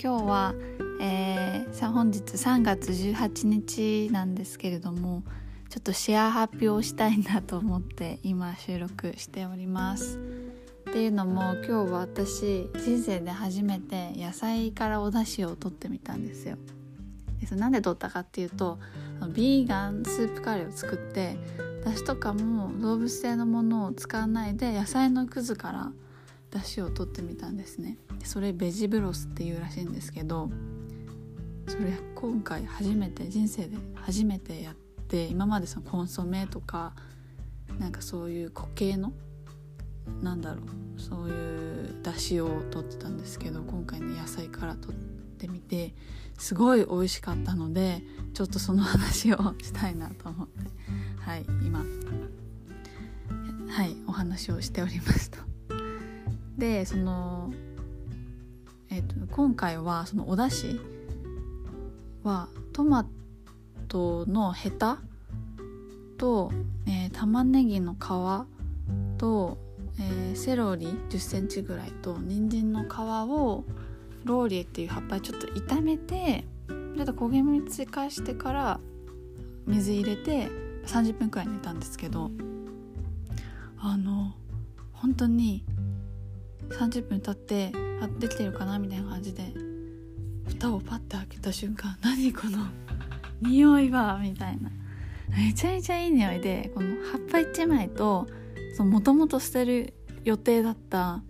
今日は、えー、さ本日3月18日なんですけれどもちょっとシェア発表したいなと思って今収録しております。っていうのも今日は私人生で初めて野菜からお出汁を取ってみたんですよ。でなんで取ったかっていうとビーガンスープカレーを作ってだしとかも動物性のものを使わないで野菜のくずからだしを取ってみたんですね。それベジブロスっていうらしいんですけどそれ今回初めて人生で初めてやって今までそのコンソメとかなんかそういう固形のなんだろうそういうだしを取ってたんですけど今回ね野菜から取ってみてすごい美味しかったのでちょっとその話をしたいなと思ってはい今はいお話をしておりました。でそのえーと、今回はそのお出汁はトマトのヘタと、えー、玉ねぎの皮と、えー、セロリ1 0センチぐらいと人参の皮をローリエっていう葉っぱちょっと炒めてちょっと焦げ目追加してから水入れて30分くらい煮たんですけどあの本当に30分経ってあできてるかなみたいな感じで蓋をパッて開けた瞬間何この匂いはみたいな。めちゃめちゃいい匂いでこの葉っぱ1枚ともともと捨てる予定だった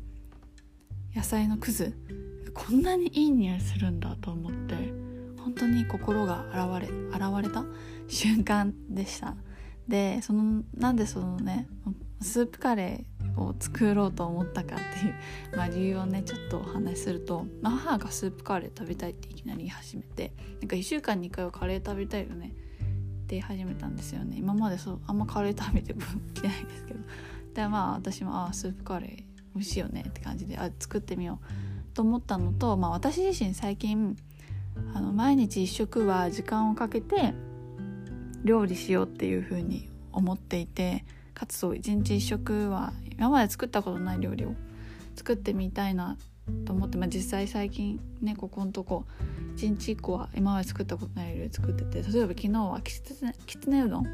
野菜のくずこんなにいい匂いするんだと思って本当に心が現れ現れた？瞬間でした。でそのなんでそのねスープカレーを作ろうと思ったかっていう、まあ、理由をねちょっとお話しすると、母がスープカレー食べたいっていきなり言い始めてなんか1週間に1回はカレー食べたいよねって言い始めたんですよね。今までそうあんまカレー食べてきてないんですけど。でまあ私もああスープカレー美味しいよねって感じであ作ってみようと思ったのと、まあ、私自身最近あの毎日1食は時間をかけて料理しようっていう風に思っていてかつそう1日1食は今まで作ったことない料理を作ってみたいなと思って、まあ、実際最近ねここのとこ1日1個は今まで作ったことない料理作ってて例えば昨日はきつねきつねうどん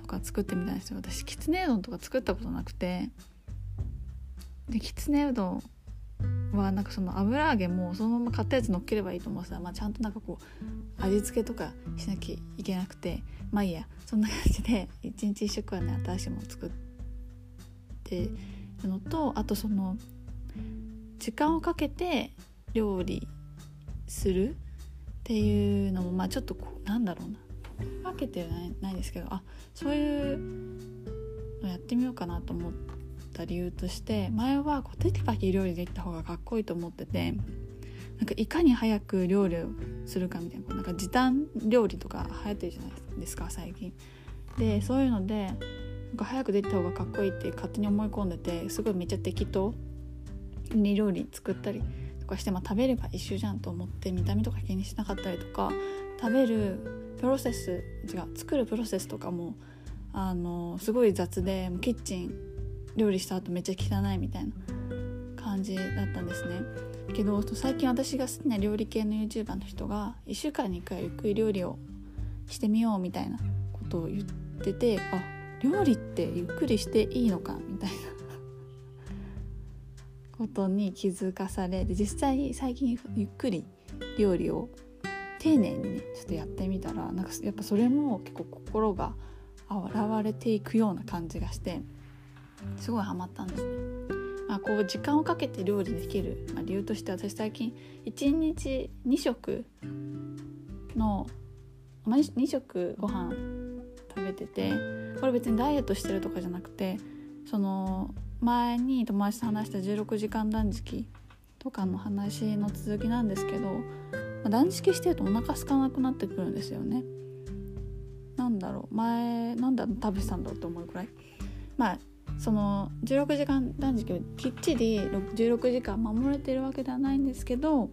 とか作ってみたんですよ。私きつねうどんとか作ったことなくてできつねうどんはなんかその油揚げもそのまま買ったやつ乗っければいいと思ってた。ら、まあ、ちゃんとなんかこう味付けとかしなきゃいけなくて。まあいいやそんな感じで一日一食はね新しいもの作ってるのとあとその時間をかけて料理するっていうのもまあちょっとこうなんだろうな分けてはないないですけどあそういうのやってみようかなと思った理由として前はこうテキパキ料理できた方がかっこいいと思っててなんかいかに早く料理をするかみたいななんか時短料理とか流行ってるじゃないですか最近。でそういうのでか早くできた方がかっこいいって勝手に思い込んでてすごいめっちゃ適当に料理作ったりとかして、まあ、食べれば一緒じゃんと思って見た目とか気にしなかったりとか食べるプロセス違う作るプロセスとかもあのすごい雑でキッチン料理した後めっちゃ汚いみたいな感じだったんですね。けど最近私が好きな料理系の YouTuber の人が1週間に1回ゆっくり料理をしてみようみたいなことを言っててあ料理ってゆっくりしていいのかみたいなことに気づかされで実際最近ゆっくり料理を丁寧にねちょっとやってみたらなんかやっぱそれも結構心が洗れていくような感じがしてすごいハマったんですね。まあ、こう時間をかけて料理できる、まあ、理由として私最近1日2食の、まあ、2食ご飯食べててこれ別にダイエットしてるとかじゃなくてその前に友達と話した16時間断食とかの話の続きなんですけど、まあ、断食してるとお腹空かなくなってくるんですよね。なんだろう前なんだ食べてたんだろうと思うくらいまあその16時間断食をきっちり16時間守れてるわけではないんですけど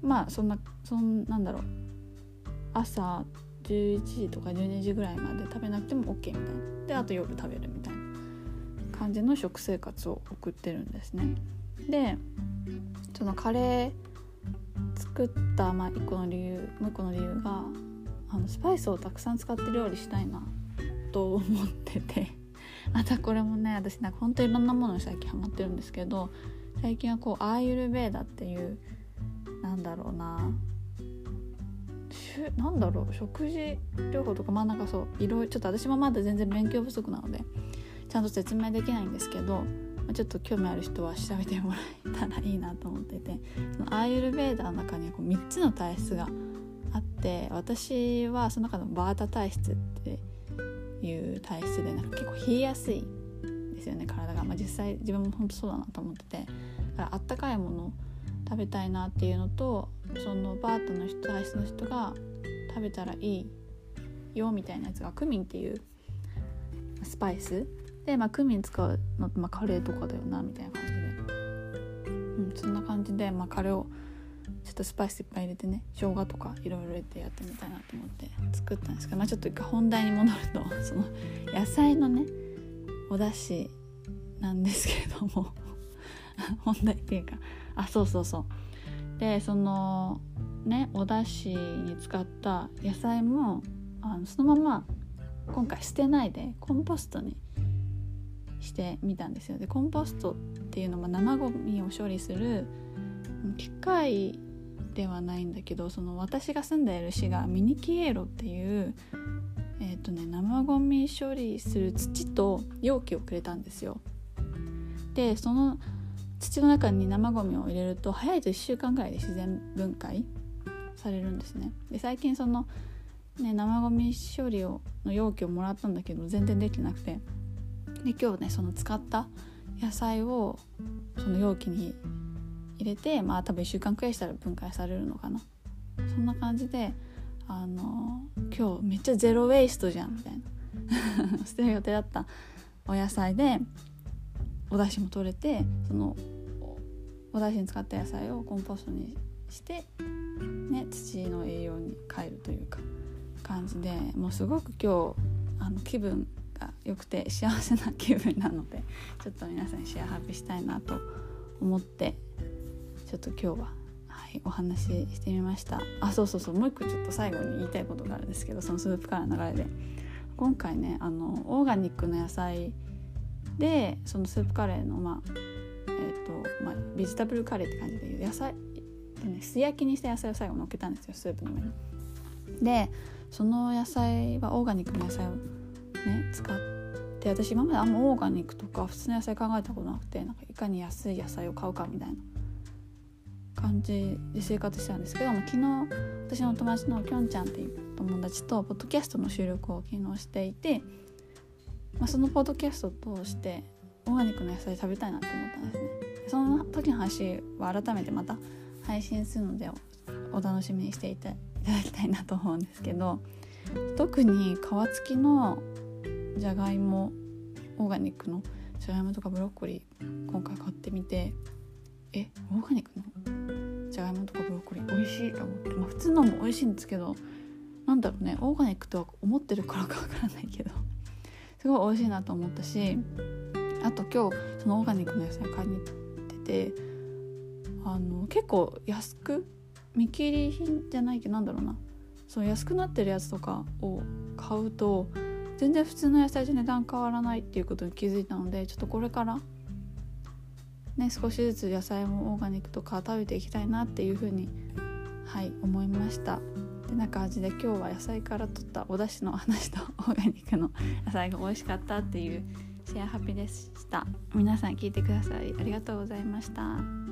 まあそんなそんなんだろう朝11時とか12時ぐらいまで食べなくても OK みたいな。であと夜食べるみたいな感じの食生活を送ってるんですね。でそのカレー作った、まあ、1個の理由もう1個の理由があのスパイスをたくさん使って料理したいなと思ってて。またこれもね私なんか本当にいろんなものに最近ハマってるんですけど最近はこうアーユルベーダっていうなんだろうななんだろう食事療法とかまあなんかそういろいろちょっと私もまだ全然勉強不足なのでちゃんと説明できないんですけど、まあ、ちょっと興味ある人は調べてもらえたらいいなと思っててそのアーユルベーダの中にはこう3つの体質があって私はその中のバータ体質っていう体質でなんか結構冷えやすいですよね体が、まあ、実際自分も本当そうだなと思っててだからあったかいものを食べたいなっていうのとそのバータの人体質の人が食べたらいいよみたいなやつがクミンっていうスパイス。で、まあ、クミン使うのって、まあ、カレーとかだよなみたいな感じで、うん、そんな感じで、まあ、カレーをちょっとスパイスいっぱい入れてね生姜とかいろいろ入れてやってみたいなと思って作ったんですけど、まあ、ちょっと一回本題に戻ると その野菜のねお出汁なんですけれども 本題っていうかあそうそうそう。でそのねお出汁に使った野菜もあのそのまま今回捨てないでコンポストにしてみたんですよ。でコンポストっていうのは生ゴミを処理する機械ではないんだけどその私が住んでいる市がミニキエロっていうえっ、ー、とね生ゴミ処理する土と容器をくれたんですよ。でその土の中に生ゴミを入れると早いと1週間ぐらいで自然分解されるんですね。で最近そのね生ゴミ処理をの容器をもらったんだけど全然できなくて。で今日ねその使った野菜をその容器に入れてまあ多分1週間くらいしたら分解されるのかな。そんな感じであの今日めっちゃゼロ・ウェイストじゃんみたいな。捨てる予定だったお野菜でお出汁も取れてそのお出汁に使った野菜をコンポストにして、ね、土の栄養に変えるというか感じでもうすごく今日あの気分が良くて幸せな気分なので ちょっと皆さんにシェアハッピーしたいなと思ってちょっと今日は、はい、お話ししてみました。あそうそうそうもう一個ちょっと最後に言いたいことがあるんですけどそのスープからの流れで。今回ねあのオーガニックの野菜でそのスープカレーのまあえっ、ー、とまあベジタブルカレーって感じで野菜でね素焼きにした野菜を最後のっけたんですよスープの上に。でその野菜はオーガニックの野菜をね使って私今まであんまオーガニックとか普通の野菜考えたことなくてなんかいかに安い野菜を買うかみたいな感じで生活してたんですけども昨日私の友達のきょんちゃんっていう友達とポッドキャストの収録を昨日していて、まあ、そのポッドキャストを通してオーガニックの野菜食べたいなと思ったんですね。その時の話は改めてまた配信するのでお楽しみにしていただきたいなと思うんですけど特に皮付きのじゃがいもオーガニックのじゃがいもとかブロッコリー今回買ってみてえオーガニックのじゃがいもとかブロッコリー美味しいと思って、まあ、普通のも美味しいんですけどなんだろうねオーガニックとは思ってるからかわからないけど。すごい美味しいなと思ったしあと今日そのオーガニックの野菜買いに行っててあの結構安く見切り品じゃないけどなんだろうな。そう安くなってるやつとかを買うと全然普通の野菜と値段変わらないっていうことに気づいたのでちょっとこれからね、少しずつ野菜もオーガニックとか食べていきたいなっていうふうにはい思いました。てな感じで今日は野菜から取ったお出汁の話とオーガニックの野菜が美味しかったっていうシェアハピでした。皆さん聞いてくださりありがとうございました